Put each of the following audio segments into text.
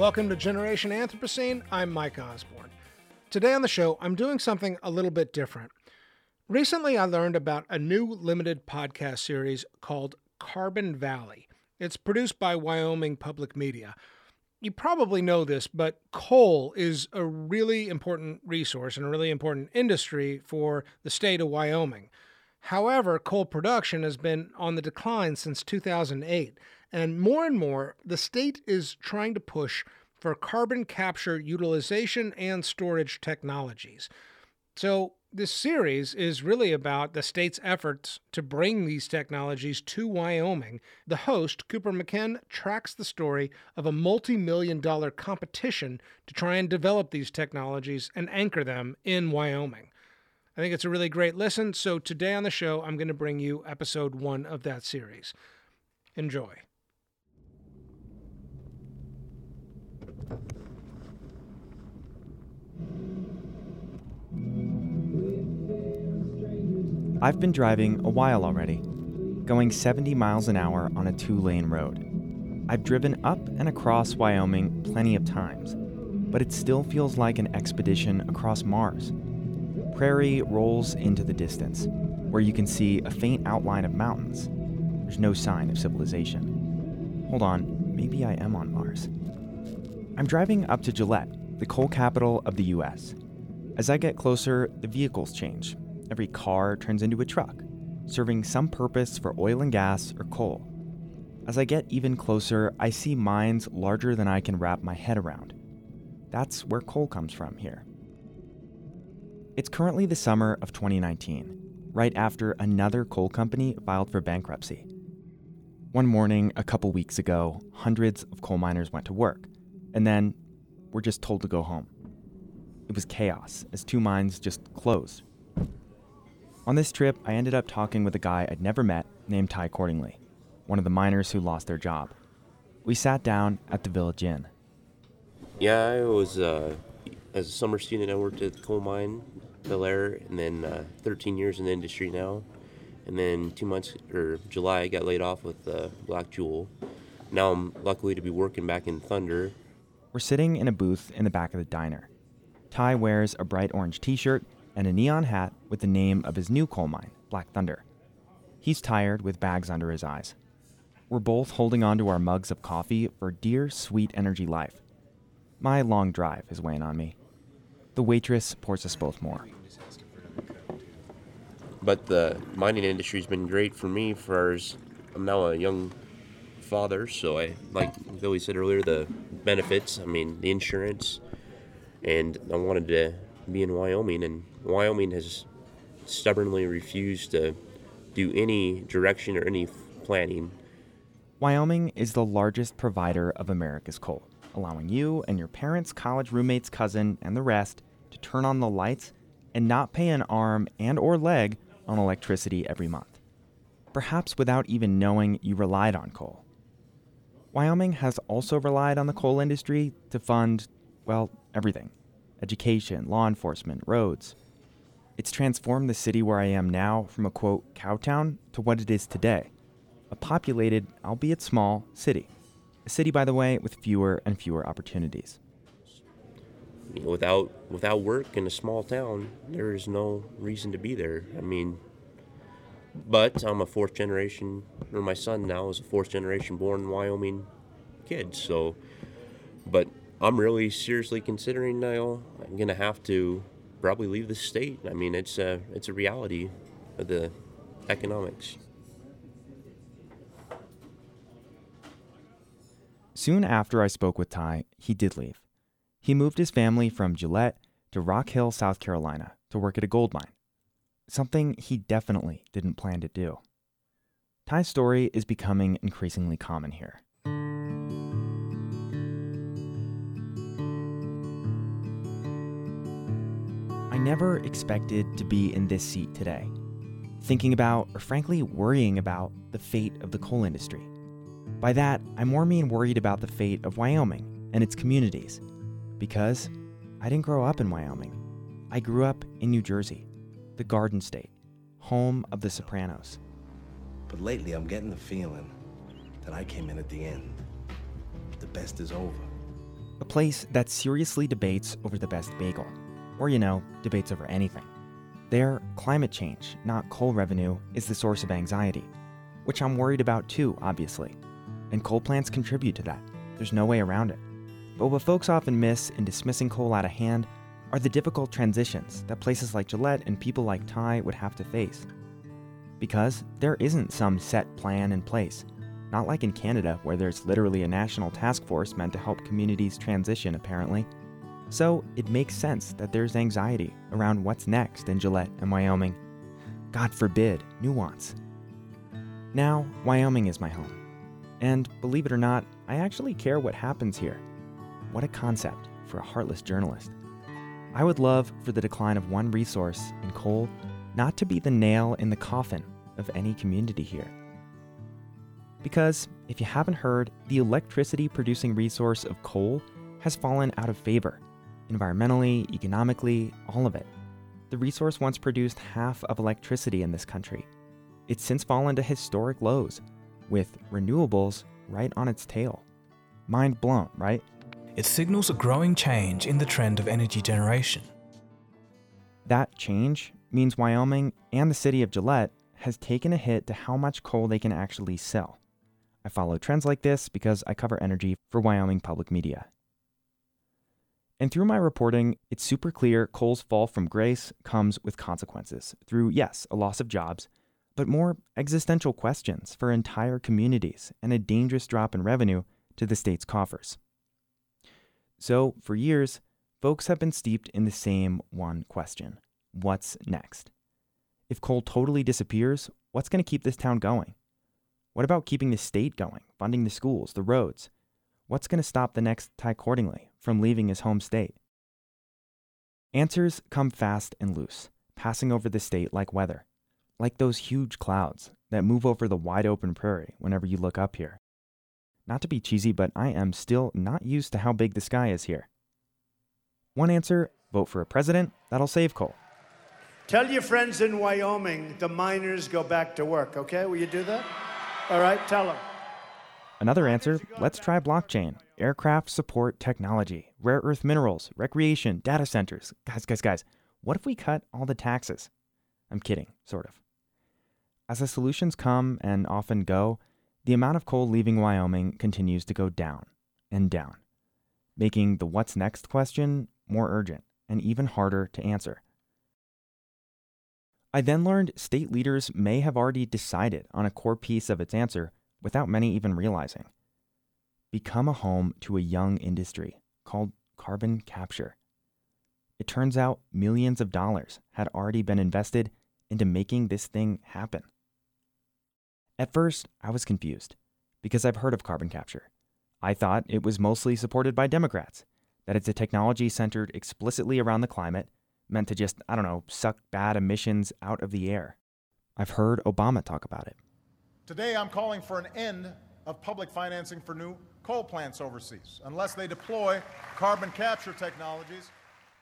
Welcome to Generation Anthropocene. I'm Mike Osborne. Today on the show, I'm doing something a little bit different. Recently, I learned about a new limited podcast series called Carbon Valley. It's produced by Wyoming Public Media. You probably know this, but coal is a really important resource and a really important industry for the state of Wyoming. However, coal production has been on the decline since 2008, and more and more, the state is trying to push for carbon capture utilization and storage technologies. So, this series is really about the state's efforts to bring these technologies to Wyoming. The host, Cooper McKim, tracks the story of a multi million dollar competition to try and develop these technologies and anchor them in Wyoming. I think it's a really great listen. So, today on the show, I'm going to bring you episode one of that series. Enjoy. I've been driving a while already, going 70 miles an hour on a two lane road. I've driven up and across Wyoming plenty of times, but it still feels like an expedition across Mars. Prairie rolls into the distance, where you can see a faint outline of mountains. There's no sign of civilization. Hold on, maybe I am on Mars. I'm driving up to Gillette, the coal capital of the US. As I get closer, the vehicles change. Every car turns into a truck, serving some purpose for oil and gas or coal. As I get even closer, I see mines larger than I can wrap my head around. That's where coal comes from here. It's currently the summer of 2019, right after another coal company filed for bankruptcy. One morning, a couple weeks ago, hundreds of coal miners went to work, and then we're just told to go home. It was chaos as two mines just closed. On this trip, I ended up talking with a guy I'd never met named Ty Cordingly, one of the miners who lost their job. We sat down at the Village Inn. Yeah, I was uh, as a summer student. I worked at the coal mine, Belle Ayr, and then uh, 13 years in the industry now. And then two months or July, I got laid off with uh, Blackjewel. Now I'm luckily to be working back in Thunder. We're sitting in a booth in the back of the diner. Ty wears a bright orange t shirt and a neon hat with the name of his new coal mine, Black Thunder. He's tired with bags under his eyes. We're both holding onto our mugs of coffee for dear, sweet energy life. My long drive is weighing on me. The waitress pours us both more. But the mining industry's been great for me. For I'm now a young father, so I like Billy said earlier, the benefits. I mean, the insurance, and I wanted to be in Wyoming, and Wyoming has stubbornly refused to do any direction or any planning. Wyoming is the largest provider of America's coal, allowing you and your parents' college roommate's cousin and the rest to turn on the lights and not pay an arm and or leg on electricity every month. Perhaps without even knowing you relied on coal. Wyoming has also relied on the coal industry to fund, well, everything education, law enforcement, roads. It's transformed the city where I am now from a quote, cow town to what it is today a populated, albeit small, city. A city, by the way, with fewer and fewer opportunities. Without without work in a small town, there is no reason to be there. I mean, but I'm a fourth generation, or my son now is a fourth generation born Wyoming kid. So, but I'm really seriously considering now I'm gonna have to probably leave the state. I mean, it's a it's a reality of the economics. Soon after I spoke with Ty, he did leave. He moved his family from Gillette to Rock Hill, South Carolina, to work at a gold mine. Something he definitely didn't plan to do. Ty's story is becoming increasingly common here. I never expected to be in this seat today, thinking about, or frankly worrying about, the fate of the coal industry. By that, I more mean worried about the fate of Wyoming and its communities, because I didn't grow up in Wyoming. I grew up in New Jersey, the Garden State, home of the Sopranos. But lately, I'm getting the feeling that I came in at the end. The best is over. A place that seriously debates over the best bagel, or, you know, debates over anything. There, climate change, not coal revenue, is the source of anxiety, which I'm worried about too, obviously. And coal plants contribute to that. There's no way around it. But what folks often miss in dismissing coal out of hand are the difficult transitions that places like Gillette and people like Ty would have to face. Because there isn't some set plan in place, not like in Canada, where there's literally a national task force meant to help communities transition, apparently. So it makes sense that there's anxiety around what's next in Gillette and Wyoming. God forbid, nuance. Now, Wyoming is my home. And believe it or not, I actually care what happens here. What a concept for a heartless journalist. I would love for the decline of one resource in coal not to be the nail in the coffin of any community here. Because, if you haven't heard, the electricity producing resource of coal has fallen out of favor. Environmentally, economically, all of it. The resource once produced half of electricity in this country. It's since fallen to historic lows, with renewables right on its tail. Mind blown, right? It signals a growing change in the trend of energy generation. That change means Wyoming and the city of Gillette has taken a hit to how much coal they can actually sell. I follow trends like this because I cover energy for Wyoming Public Media. And through my reporting, it's super clear coal's fall from grace comes with consequences through, yes, a loss of jobs, but more existential questions for entire communities and a dangerous drop in revenue to the state's coffers. So, for years, folks have been steeped in the same one question what's next? If coal totally disappears, what's going to keep this town going? What about keeping the state going, funding the schools, the roads? What's going to stop the next Ty Cordingley from leaving his home state? Answers come fast and loose, passing over the state like weather, like those huge clouds that move over the wide open prairie whenever you look up here. Not to be cheesy, but I am still not used to how big the sky is here. One answer vote for a president that'll save coal. Tell your friends in Wyoming the miners go back to work, okay? Will you do that? All right, tell them. Another answer let's try blockchain, aircraft support technology, rare earth minerals, recreation, data centers. Guys, guys, guys, what if we cut all the taxes? I'm kidding, sort of. As the solutions come and often go, the amount of coal leaving Wyoming continues to go down and down, making the what's next question more urgent and even harder to answer. I then learned state leaders may have already decided on a core piece of its answer without many even realizing. Become a home to a young industry called carbon capture. It turns out millions of dollars had already been invested into making this thing happen. At first, I was confused because I've heard of carbon capture. I thought it was mostly supported by Democrats, that it's a technology centered explicitly around the climate, meant to just, I don't know, suck bad emissions out of the air. I've heard Obama talk about it. Today, I'm calling for an end of public financing for new coal plants overseas unless they deploy carbon capture technologies.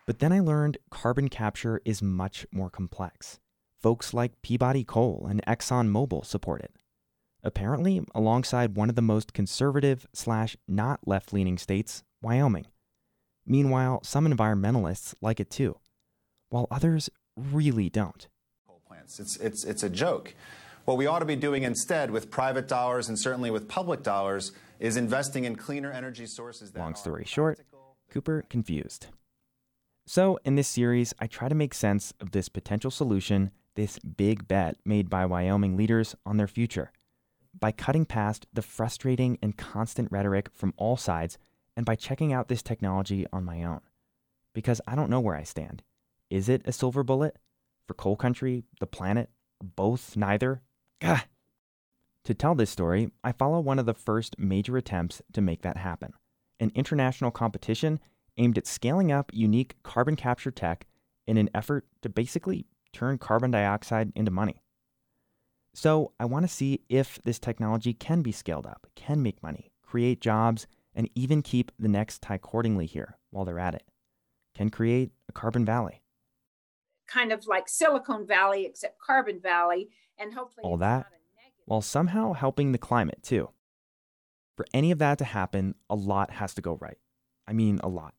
But then I learned carbon capture is much more complex. Folks like Peabody Coal and ExxonMobil support it. Apparently, alongside one of the most conservative slash not left leaning states, Wyoming. Meanwhile, some environmentalists like it too, while others really don't. It's, it's, it's a joke. What we ought to be doing instead with private dollars and certainly with public dollars is investing in cleaner energy sources that Long story short, Cooper confused. So, in this series, I try to make sense of this potential solution, this big bet made by Wyoming leaders on their future, by cutting past the frustrating and constant rhetoric from all sides and by checking out this technology on my own. Because I don't know where I stand. Is it a silver bullet? For coal country, the planet, both, neither? Gah! To tell this story, I follow one of the first major attempts to make that happen an international competition aimed at scaling up unique carbon capture tech in an effort to basically turn carbon dioxide into money. So, I want to see if this technology can be scaled up, can make money, create jobs, and even keep the next Ty Cordingley here while they're at it. Can create a carbon valley. Kind of like Silicon Valley, except Carbon Valley, and hopefully All that while somehow helping the climate too. For any of that to happen, a lot has to go right. I mean, a lot.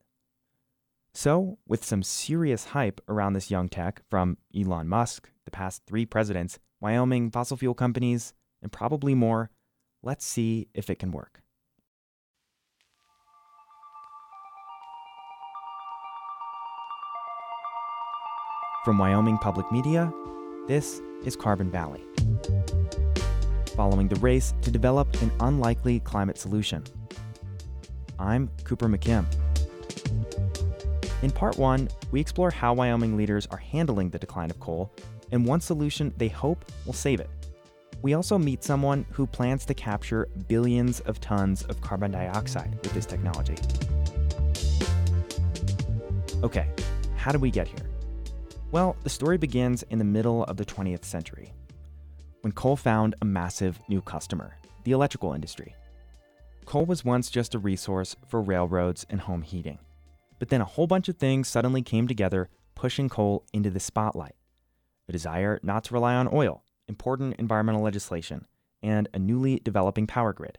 So, with some serious hype around this young tech from Elon Musk, the past three presidents, Wyoming, fossil fuel companies, and probably more, let's see if it can work. From Wyoming Public Media, this is Carbon Valley. Following the race to develop an unlikely climate solution. I'm Cooper McKim. In part one, we explore how Wyoming leaders are handling the decline of coal and one solution they hope will save it. We also meet someone who plans to capture billions of tons of carbon dioxide with this technology. Okay, how did we get here? Well, the story begins in the middle of the 20th century when coal found a massive new customer the electrical industry. Coal was once just a resource for railroads and home heating. But then a whole bunch of things suddenly came together, pushing coal into the spotlight a desire not to rely on oil, important environmental legislation, and a newly developing power grid.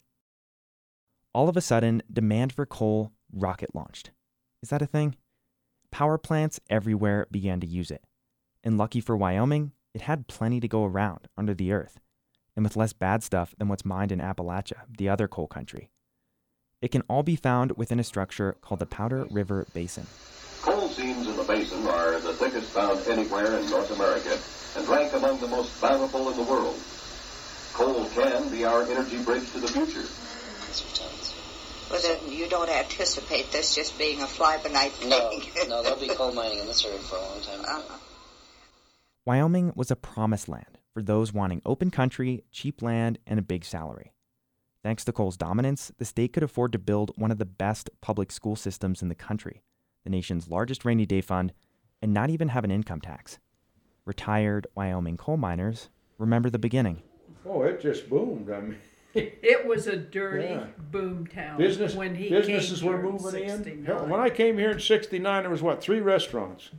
All of a sudden, demand for coal rocket launched. Is that a thing? Power plants everywhere began to use it. And lucky for Wyoming, it had plenty to go around under the earth, and with less bad stuff than what's mined in Appalachia, the other coal country. It can all be found within a structure called the Powder River Basin. Coal seams in the basin are the thickest found anywhere in North America and rank among the most bountiful in the world. Coal can be our energy bridge to the future. Well, then you don't anticipate this just being a fly-by-night thing. No, no, there'll be coal mining in this area for a long time. Uh-huh. Wyoming was a promised land for those wanting open country, cheap land, and a big salary. Thanks to coal's dominance, the state could afford to build one of the best public school systems in the country, the nation's largest rainy day fund, and not even have an income tax. Retired Wyoming coal miners remember the beginning. Oh, it just boomed. I mean, It was a dirty Yeah. boom town business when he businesses came were here in moving in. 69. Hell, when I came here in '69, there was what three restaurants.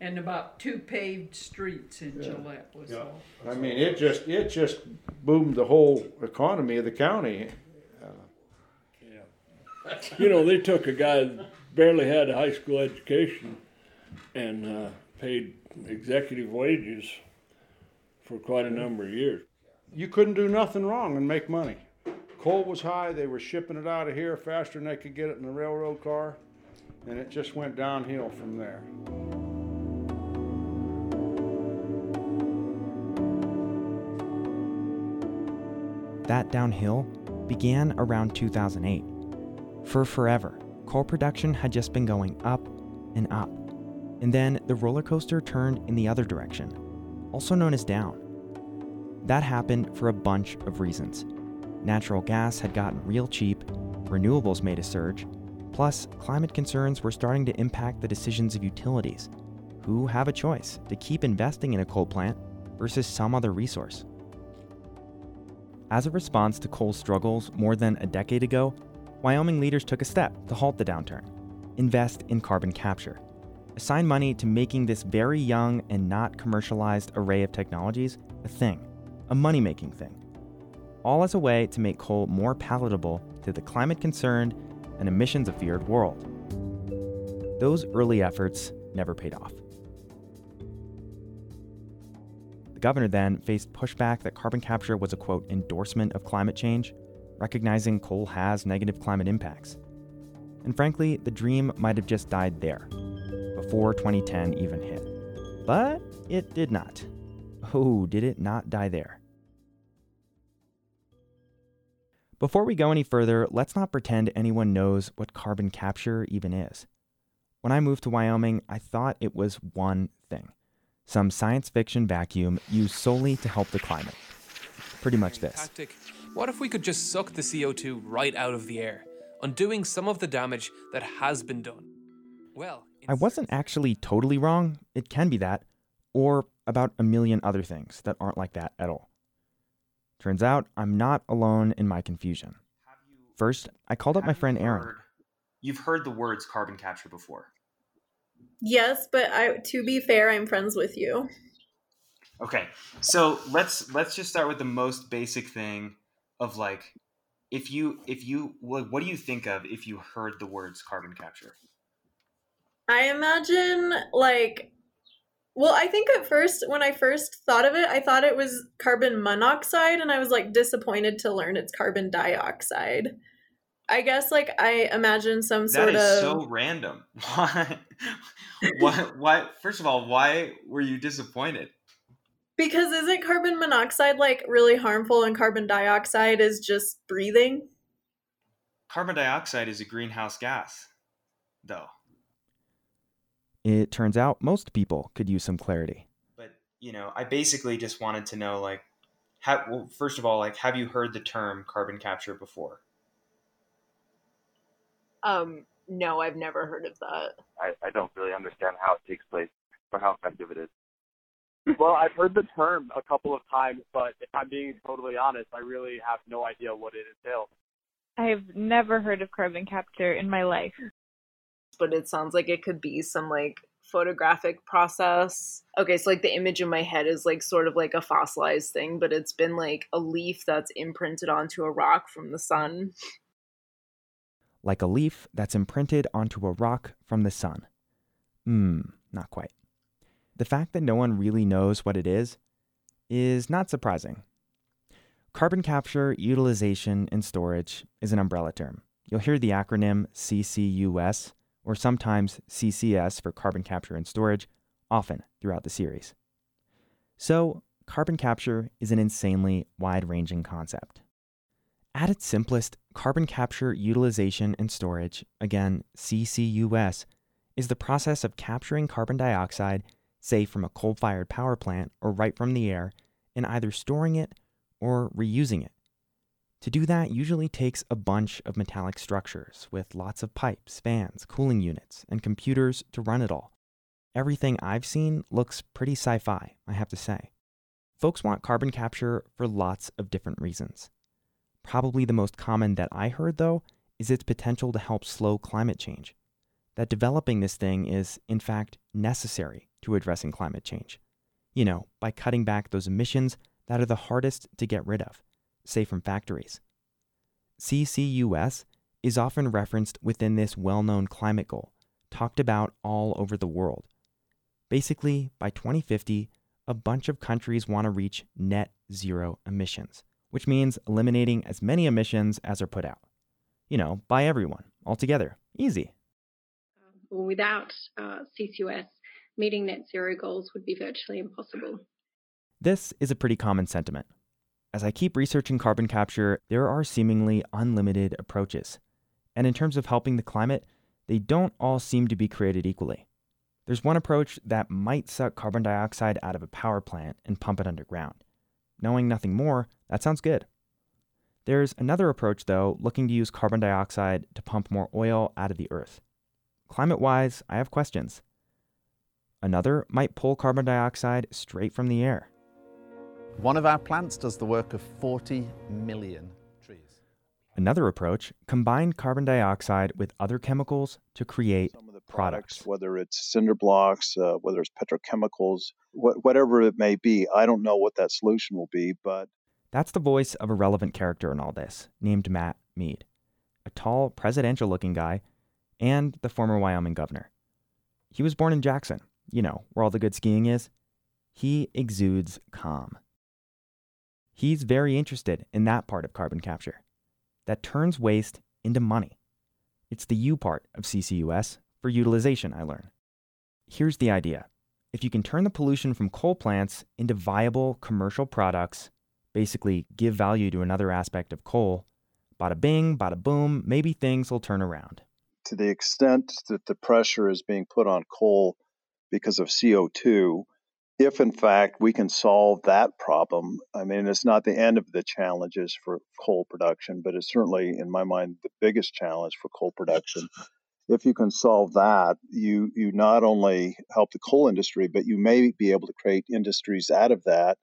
and about two paved streets in Yeah. Gillette was all. I mean, it just it just boomed the whole economy of the county. Yeah, you know, they took a guy that barely had a high school education and uh, paid executive wages for quite a number of years. You couldn't do nothing wrong and make money. Coal was high. They were shipping it out of here faster than they could get it in the railroad car, and it just went downhill from there. That downhill began around 2008. For forever, coal production had just been going up and up. And then the roller coaster turned in the other direction, also known as down. That happened for a bunch of reasons. Natural gas had gotten real cheap, renewables made a surge, plus, climate concerns were starting to impact the decisions of utilities, who have a choice to keep investing in a coal plant versus some other resource. As a response to coal struggles more than a decade ago, Wyoming leaders took a step to halt the downturn invest in carbon capture. Assign money to making this very young and not commercialized array of technologies a thing, a money making thing. All as a way to make coal more palatable to the climate concerned and emissions feared world. Those early efforts never paid off. The governor then faced pushback that carbon capture was a quote endorsement of climate change, recognizing coal has negative climate impacts. And frankly, the dream might have just died there, before 2010 even hit. But it did not. Oh, did it not die there? Before we go any further, let's not pretend anyone knows what carbon capture even is. When I moved to Wyoming, I thought it was one thing some science fiction vacuum used solely to help the climate. Pretty much this. Tactic. What if we could just suck the CO2 right out of the air, undoing some of the damage that has been done? Well, I wasn't actually totally wrong. It can be that, or about a million other things that aren't like that at all. Turns out I'm not alone in my confusion. First, I called up my friend Aaron. You've heard the words carbon capture before. Yes, but I to be fair, I'm friends with you. Okay. So, let's let's just start with the most basic thing of like if you if you what, what do you think of if you heard the words carbon capture? I imagine like well, I think at first when I first thought of it, I thought it was carbon monoxide and I was like disappointed to learn it's carbon dioxide. I guess like I imagine some sort That is of so random. Why why why first of all, why were you disappointed? Because isn't carbon monoxide like really harmful and carbon dioxide is just breathing? Carbon dioxide is a greenhouse gas, though. It turns out most people could use some clarity. But you know, I basically just wanted to know, like, have, well, first of all, like, have you heard the term carbon capture before? Um, no, I've never heard of that. I, I don't really understand how it takes place or how effective it is. Well, I've heard the term a couple of times, but if I'm being totally honest, I really have no idea what it entails. I've never heard of carbon capture in my life. But it sounds like it could be some like photographic process. Okay, so like the image in my head is like sort of like a fossilized thing, but it's been like a leaf that's imprinted onto a rock from the sun. Like a leaf that's imprinted onto a rock from the sun. Hmm, not quite. The fact that no one really knows what it is is not surprising. Carbon capture, utilization, and storage is an umbrella term. You'll hear the acronym CCUS, or sometimes CCS for carbon capture and storage, often throughout the series. So, carbon capture is an insanely wide ranging concept. At its simplest, carbon capture, utilization, and storage, again, CCUS, is the process of capturing carbon dioxide, say from a coal fired power plant or right from the air, and either storing it or reusing it. To do that usually takes a bunch of metallic structures with lots of pipes, fans, cooling units, and computers to run it all. Everything I've seen looks pretty sci fi, I have to say. Folks want carbon capture for lots of different reasons. Probably the most common that I heard, though, is its potential to help slow climate change. That developing this thing is, in fact, necessary to addressing climate change. You know, by cutting back those emissions that are the hardest to get rid of, say from factories. CCUS is often referenced within this well known climate goal, talked about all over the world. Basically, by 2050, a bunch of countries want to reach net zero emissions, which means eliminating as many emissions as are put out. You know, by everyone, altogether. Easy. Without uh, CCUS, meeting net zero goals would be virtually impossible. This is a pretty common sentiment. As I keep researching carbon capture, there are seemingly unlimited approaches. And in terms of helping the climate, they don't all seem to be created equally. There's one approach that might suck carbon dioxide out of a power plant and pump it underground. Knowing nothing more, that sounds good. There's another approach, though, looking to use carbon dioxide to pump more oil out of the earth. Climate wise, I have questions. Another might pull carbon dioxide straight from the air. One of our plants does the work of 40 million trees. Another approach combined carbon dioxide with other chemicals to create products. whether it's cinder blocks, uh, whether it's petrochemicals, wh- whatever it may be. I don't know what that solution will be, but That's the voice of a relevant character in all this, named Matt Mead, a tall, presidential looking guy, and the former Wyoming governor. He was born in Jackson, you know, where all the good skiing is. He exudes calm. He's very interested in that part of carbon capture that turns waste into money. It's the U part of CCUS for utilization, I learn. Here's the idea if you can turn the pollution from coal plants into viable commercial products, basically give value to another aspect of coal, bada bing, bada boom, maybe things will turn around. to the extent that the pressure is being put on coal because of CO2, if in fact we can solve that problem, I mean, it's not the end of the challenges for coal production, but it's certainly, in my mind, the biggest challenge for coal production. If you can solve that, you, you not only help the coal industry, but you may be able to create industries out of that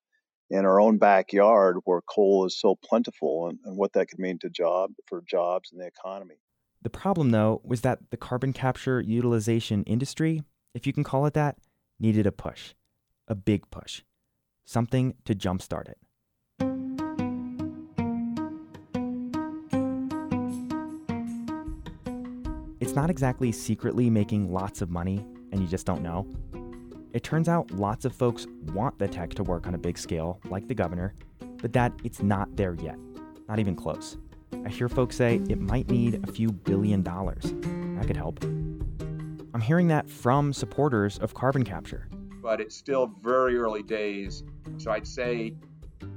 in our own backyard where coal is so plentiful and, and what that could mean to job for jobs and the economy. The problem, though, was that the carbon capture utilization industry, if you can call it that, needed a push, a big push, something to jumpstart it. It's not exactly secretly making lots of money and you just don't know. It turns out lots of folks want the tech to work on a big scale, like the governor, but that it's not there yet, not even close. I hear folks say it might need a few billion dollars. That could help. I'm hearing that from supporters of carbon capture. but it's still very early days. So I'd say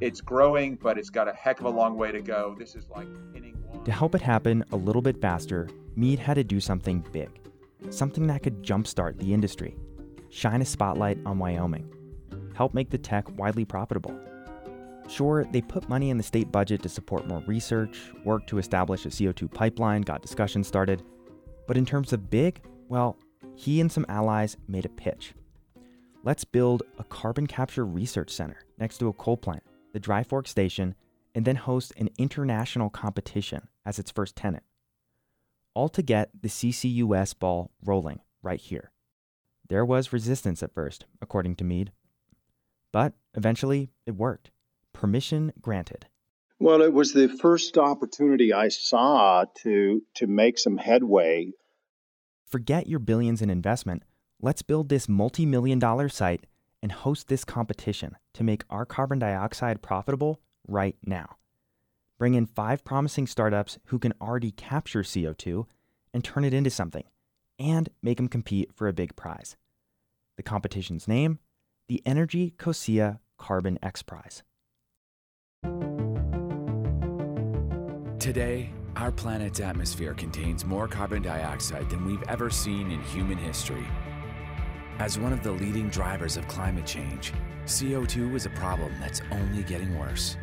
it's growing, but it's got a heck of a long way to go. This is like inning one. To help it happen a little bit faster, Mead had to do something big, something that could jumpstart the industry, shine a spotlight on Wyoming, help make the tech widely profitable. Sure, they put money in the state budget to support more research, work to establish a CO2 pipeline, got discussions started. But in terms of big, well, he and some allies made a pitch. Let's build a carbon capture research center next to a coal plant, the Dry Fork Station, and then host an international competition as its first tenant. All to get the CCUS ball rolling right here. There was resistance at first, according to Mead. But eventually, it worked. Permission granted. Well, it was the first opportunity I saw to to make some headway. Forget your billions in investment. Let's build this multi million dollar site and host this competition to make our carbon dioxide profitable right now. Bring in five promising startups who can already capture CO2 and turn it into something, and make them compete for a big prize. The competition's name? The NRG COSIA Carbon X Prize. Today, our planet's atmosphere contains more carbon dioxide than we've ever seen in human history. As one of the leading drivers of climate change, CO2 is a problem that's only getting worse.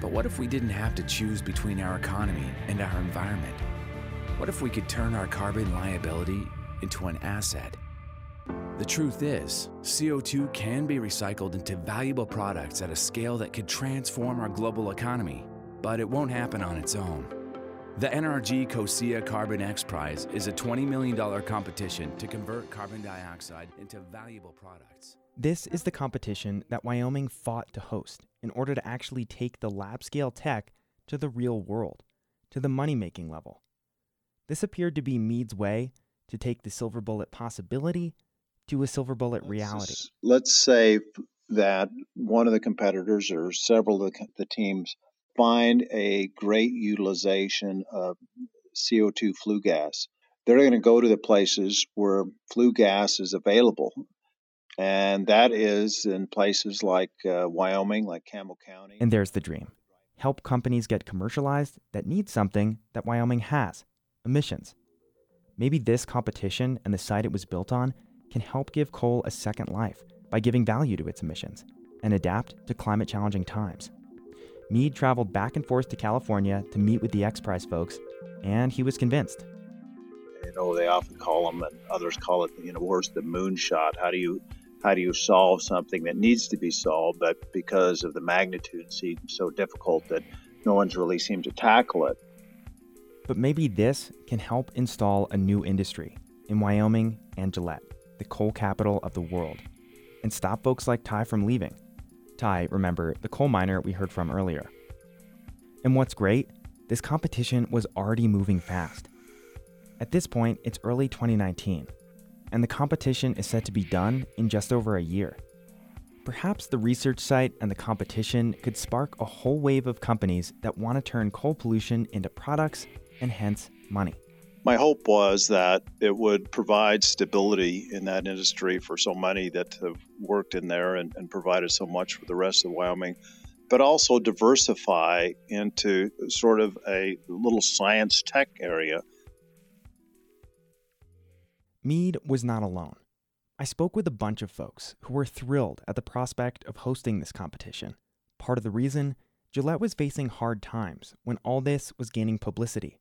But what if we didn't have to choose between our economy and our environment? What if we could turn our carbon liability into an asset? The truth is, CO2 can be recycled into valuable products at a scale that could transform our global economy, but it won't happen on its own. The NRG COSIA Carbon X Prize is a $20 million competition to convert carbon dioxide into valuable products. This is the competition that Wyoming fought to host in order to actually take the lab scale tech to the real world, to the money making level. This appeared to be Mead's way to take the silver bullet possibility to a silver bullet reality. Let's say that one of the competitors or several of the, the teams find a great utilization of CO2 flue gas. They're going to go to the places where flue gas is available. And that is in places like uh, Wyoming, like Campbell County. And there's the dream help companies get commercialized that need something that Wyoming has emissions. Maybe this competition and the site it was built on can help give coal a second life by giving value to its emissions and adapt to climate challenging times. Mead traveled back and forth to California to meet with the X Prize folks, and he was convinced. You know, they often call them, and others call it, you know, where's the moonshot? How do you how do you solve something that needs to be solved, but because of the magnitude seems so difficult that no one's really seemed to tackle it. But maybe this can help install a new industry in Wyoming and Gillette, the coal capital of the world, and stop folks like Ty from leaving. Ty, remember, the coal miner we heard from earlier. And what's great, this competition was already moving fast. At this point, it's early 2019, and the competition is set to be done in just over a year. Perhaps the research site and the competition could spark a whole wave of companies that want to turn coal pollution into products and hence money. My hope was that it would provide stability in that industry for so many that have worked in there and, and provided so much for the rest of Wyoming, but also diversify into sort of a little science tech area Mead was not alone. I spoke with a bunch of folks who were thrilled at the prospect of hosting this competition. Part of the reason, Gillette was facing hard times when all this was gaining publicity.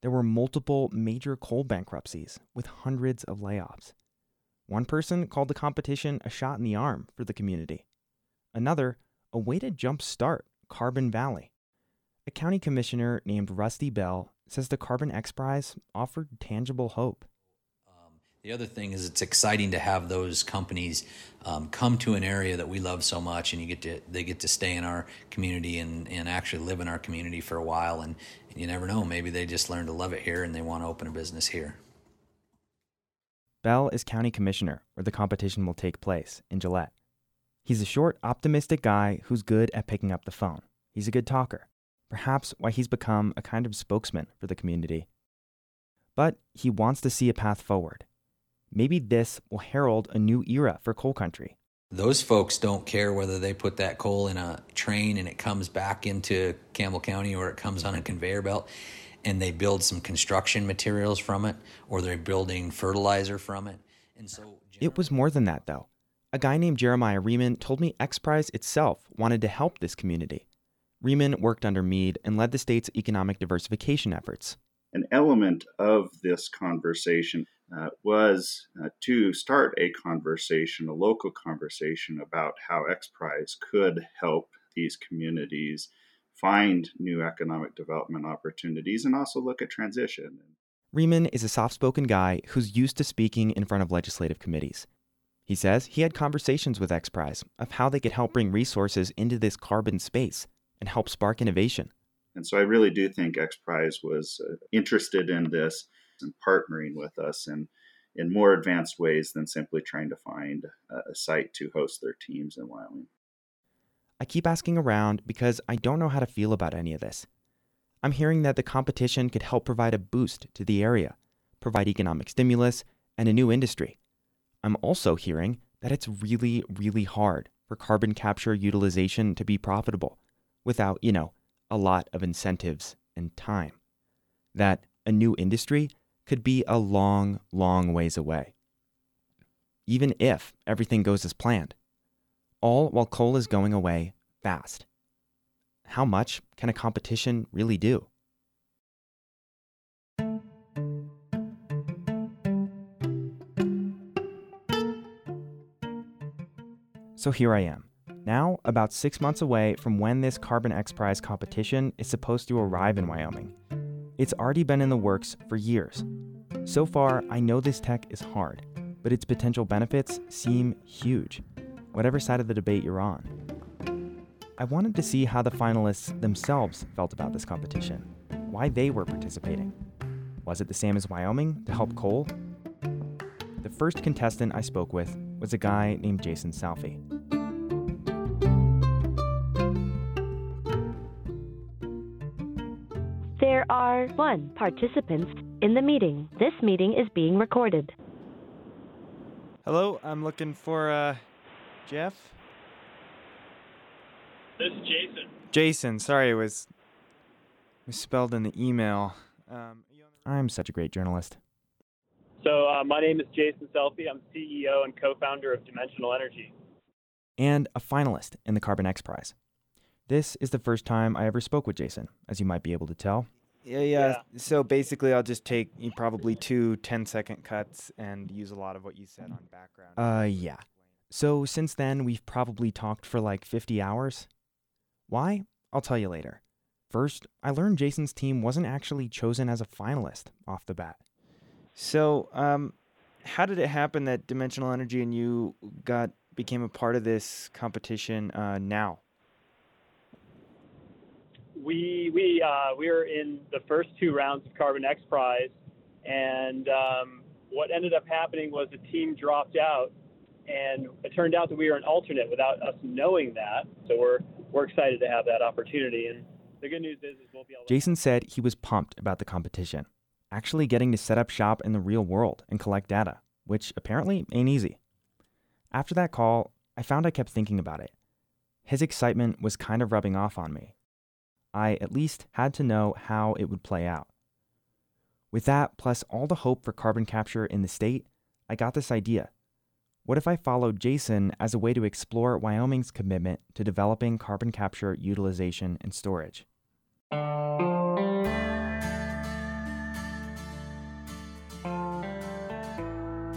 There were multiple major coal bankruptcies with hundreds of layoffs. One person called the competition a shot in the arm for the community. Another, a way to jumpstart Carbon Valley. A county commissioner named Rusty Bell says the Carbon X Prize offered tangible hope. The other thing is it's exciting to have those companies um, come to an area that we love so much, and you get to they get to stay in our community and, and actually live in our community for a while. And, and you never know, maybe they just learn to love it here and they want to open a business here. Bell is county commissioner where the competition will take place in Gillette. He's a short, optimistic guy who's good at picking up the phone. He's a good talker, perhaps why he's become a kind of spokesman for the community. But he wants to see a path forward maybe this will herald a new era for coal country. Those folks don't care whether they put that coal in a train and it comes back into Campbell County or it comes on a conveyor belt and they build some construction materials from it or they're building fertilizer from it. And so it was more than that though. A guy named Jeremiah Rieman told me X Prize itself wanted to help this community. Rieman worked under Mead and led the state's economic diversification efforts. An element of this conversation uh, was uh, to start a conversation, a local conversation about how X Prize could help these communities find new economic development opportunities and also look at transition. Rieman is a soft spoken guy who's used to speaking in front of legislative committees. He says he had conversations with X Prize of how they could help bring resources into this carbon space and help spark innovation. And so I really do think X Prize was uh, interested in this and partnering with us in, in more advanced ways than simply trying to find a, a site to host their teams in Wyoming. I keep asking around because I don't know how to feel about any of this. I'm hearing that the competition could help provide a boost to the area, provide economic stimulus, and a new industry. I'm also hearing that it's really, really hard for carbon capture utilization to be profitable without, you know, a lot of incentives and time. That a new industry could be a long, long ways away. Even if everything goes as planned, all while coal is going away fast. How much can a competition really do? So here I am, now about six months away from when this Carbon X Prize competition is supposed to arrive in Wyoming. It's already been in the works for years. So far, I know this tech is hard, but its potential benefits seem huge, whatever side of the debate you're on. I wanted to see how the finalists themselves felt about this competition, why they were participating. Was it the same as Wyoming to help coal? The first contestant I spoke with was a guy named Jason Salfi. Are one participants in the meeting. This meeting is being recorded. Hello, I'm looking for uh, Jeff. This is Jason. Jason, sorry, it was, misspelled in the email. Um, I'm such a great journalist. So, uh, my name is Jason Salfi. I'm CEO and co founder of Dimensional Energy. And a finalist in the Carbon X Prize. This is the first time I ever spoke with Jason, as you might be able to tell. Yeah, yeah. So basically, I'll just take probably two 10 second cuts and use a lot of what you said on background. Uh, yeah. So since then, we've probably talked for like 50 hours. Why? I'll tell you later. First, I learned Jason's team wasn't actually chosen as a finalist off the bat. So, um, how did it happen that Dimensional Energy and you got became a part of this competition uh, now? We we uh, we were in the first two rounds of Carbon X Prize, and um, what ended up happening was a team dropped out, and it turned out that we were an alternate without us knowing that. So we're we're excited to have that opportunity, and the good news is, is we'll be able. To- Jason said he was pumped about the competition, actually getting to set up shop in the real world and collect data, which apparently ain't easy. After that call, I found I kept thinking about it. His excitement was kind of rubbing off on me. I at least had to know how it would play out. With that, plus all the hope for carbon capture in the state, I got this idea. What if I followed Jason as a way to explore Wyoming's commitment to developing carbon capture utilization and storage?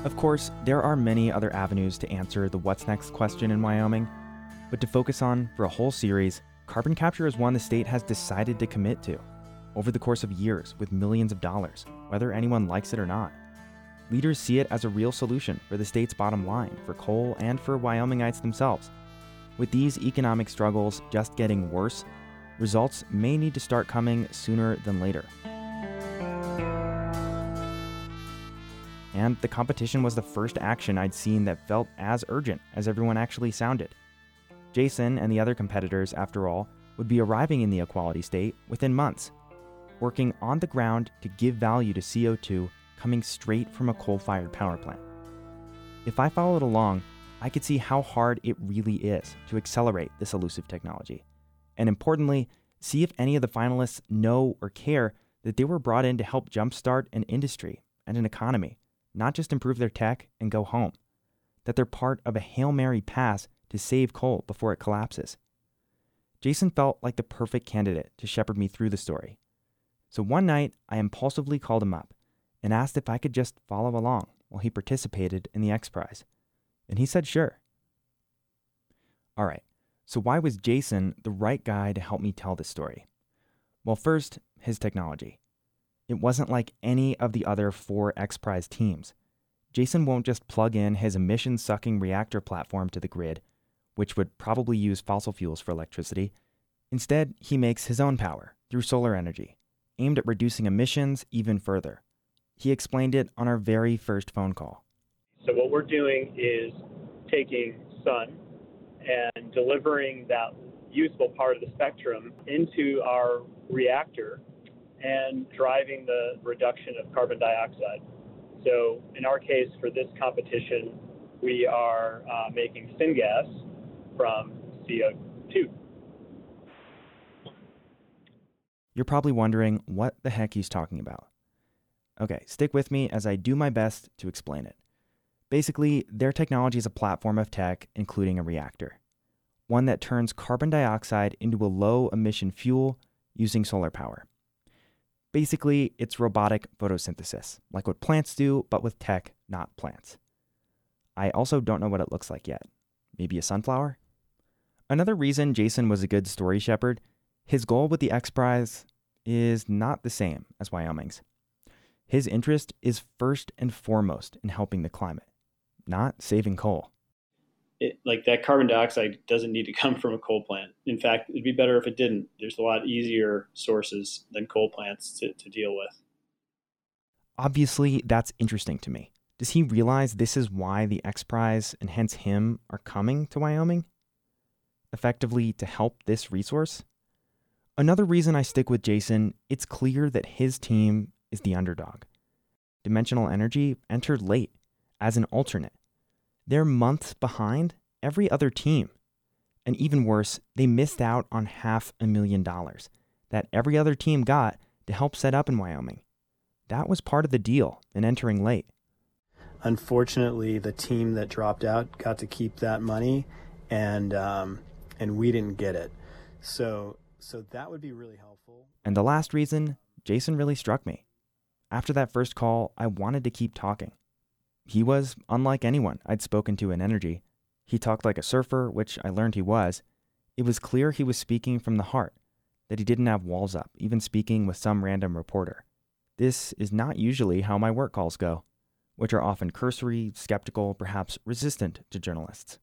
Of course, there are many other avenues to answer the what's next question in Wyoming, but to focus on for a whole series, carbon capture is one the state has decided to commit to over the course of years with millions of dollars, whether anyone likes it or not. Leaders see it as a real solution for the state's bottom line, for coal, and for Wyomingites themselves. With these economic struggles just getting worse, results may need to start coming sooner than later. And the competition was the first action I'd seen that felt as urgent as everyone actually sounded. Jason and the other competitors, after all, would be arriving in the equality state within months, working on the ground to give value to CO2 coming straight from a coal fired power plant. If I followed along, I could see how hard it really is to accelerate this elusive technology. And importantly, see if any of the finalists know or care that they were brought in to help jumpstart an industry and an economy, not just improve their tech and go home. That they're part of a Hail Mary pass to save coal before it collapses. Jason felt like the perfect candidate to shepherd me through the story. So one night, I impulsively called him up and asked if I could just follow along while he participated in the X Prize. And he said sure. All right, so why was Jason the right guy to help me tell this story? Well, first, his technology. It wasn't like any of the other four X Prize teams. Jason won't just plug in his emission sucking reactor platform to the grid, which would probably use fossil fuels for electricity. Instead, he makes his own power through solar energy, aimed at reducing emissions even further. He explained it on our very first phone call. So what we're doing is taking sun and delivering that useful part of the spectrum into our reactor and driving the reduction of carbon dioxide. So in our case, for this competition, we are uh, making syngas from CO2. You're probably wondering what the heck he's talking about. Okay, stick with me as I do my best to explain it. Basically, their technology is a platform of tech, including a reactor, one that turns carbon dioxide into a low emission fuel using solar power. Basically, it's robotic photosynthesis, like what plants do, but with tech, not plants. I also don't know what it looks like yet. Maybe a sunflower? Another reason Jason was a good story shepherd, his goal with the X Prize is not the same as Wyoming's. His interest is first and foremost in helping the climate, not saving coal. It, like that carbon dioxide doesn't need to come from a coal plant. In fact, it'd be better if it didn't. There's a lot easier sources than coal plants to, to deal with. Obviously, that's interesting to me. Does he realize this is why the X Prize and hence him are coming to Wyoming? Effectively, to help this resource? Another reason I stick with Jason, it's clear that his team is the underdog. Dimensional Energy entered late as an alternate. They're months behind every other team. And even worse, they missed out on half a million dollars that every other team got to help set up in Wyoming. That was part of the deal in entering late. Unfortunately, the team that dropped out got to keep that money, and um, and we didn't get it. So so that would be really helpful. And the last reason, Jason really struck me. After that first call, I wanted to keep talking. He was unlike anyone I'd spoken to in energy. He talked like a surfer, which I learned he was. It was clear he was speaking from the heart, that he didn't have walls up, even speaking with some random reporter. This is not usually how my work calls go, which are often cursory, skeptical, perhaps resistant to journalists.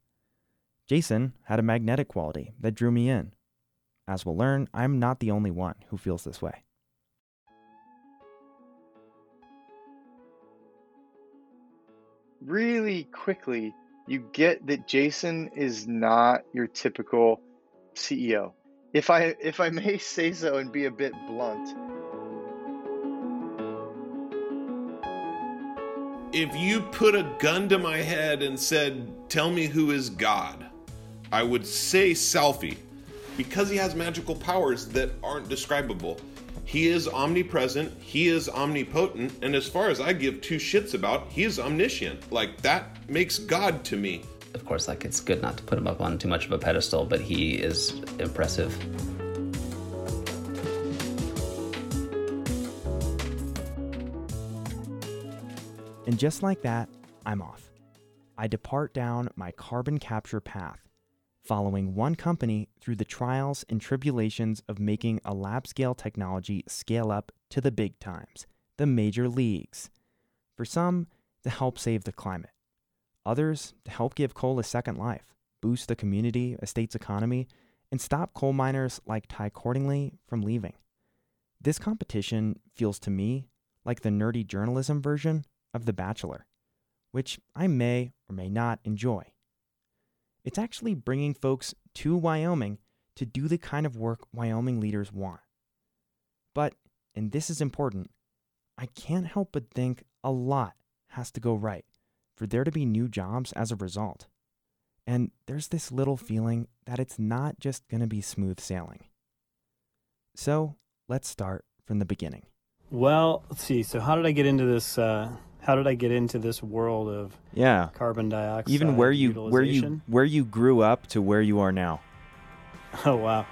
Jason had a magnetic quality that drew me in. As we'll learn, I'm not the only one who feels this way. Really quickly, you get that Jason is not your typical CEO. If I if I may say so and be a bit blunt. If you put a gun to my head and said, "Tell me who is God," I would say Salfi because he has magical powers that aren't describable. He is omnipresent, he is omnipotent, and as far as I give two shits about, he is omniscient. Like that makes God to me. Of course, like it's good not to put him up on too much of a pedestal, but he is impressive. And just like that, I'm off. I depart down my carbon capture path, following one company through the trials and tribulations of making a lab scale technology scale up to the big times, the major leagues. For some, to help save the climate. Others, to help give coal a second life, boost the community, a state's economy, and stop coal miners like Ty Cordingley from leaving. This competition feels to me like the nerdy journalism version of The Bachelor, which I may or may not enjoy. It's actually bringing folks to Wyoming to do the kind of work Wyoming leaders want. But, and this is important, I can't help but think a lot has to go right for there to be new jobs as a result. And there's this little feeling that it's not just going to be smooth sailing. So let's start from the beginning. Well, let's see. So, how did I get into this? Uh, how did I get into this world of Yeah. carbon dioxide? Even where you where you where you grew up to where you are now. Oh wow.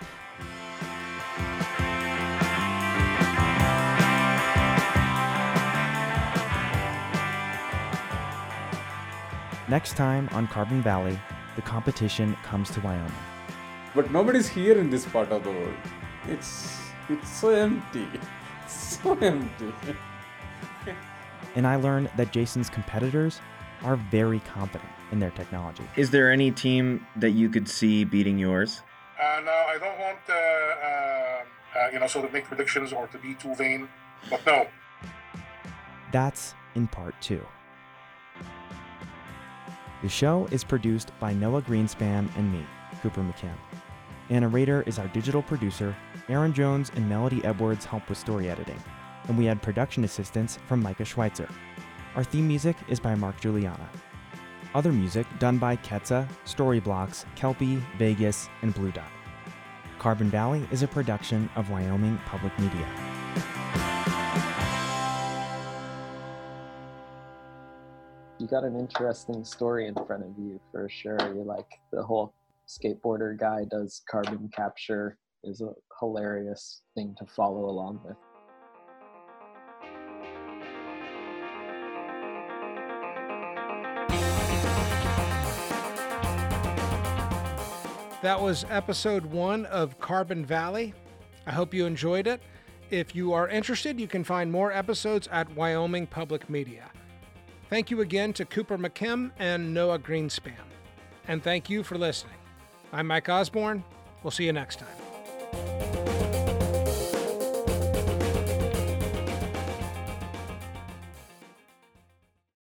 Next time on Carbon Valley, the competition comes to Wyoming. But nobody's here in this part of the world. It's it's so empty. So empty. And I learned that Jason's competitors are very confident in their technology. Is there any team that you could see beating yours? Uh, no, I don't want uh, uh, uh, you know, sort of make predictions or to be too vain. But no, That's in part two. The show is produced by Noah Greenspan and me, Cooper McKim. Anna Rader is our digital producer. Aaron Jones and Melody Edwards help with story editing. And we had production assistance from Micah Schweitzer. Our theme music is by Mark Juliana. Other music done by Ketsa, Storyblocks, Kelpie, Vegas, and Blue Dot. Carbon Valley is a production of Wyoming Public Media. you got an interesting story in front of you for sure. You're like the whole skateboarder guy does carbon capture is a hilarious thing to follow along with. That was episode one of Carbon Valley. I hope you enjoyed it. If you are interested, you can find more episodes at Wyoming Public Media. Thank you again to Cooper McKim and Noah Greenspan. And thank you for listening. I'm Mike Osborne. We'll see you next time.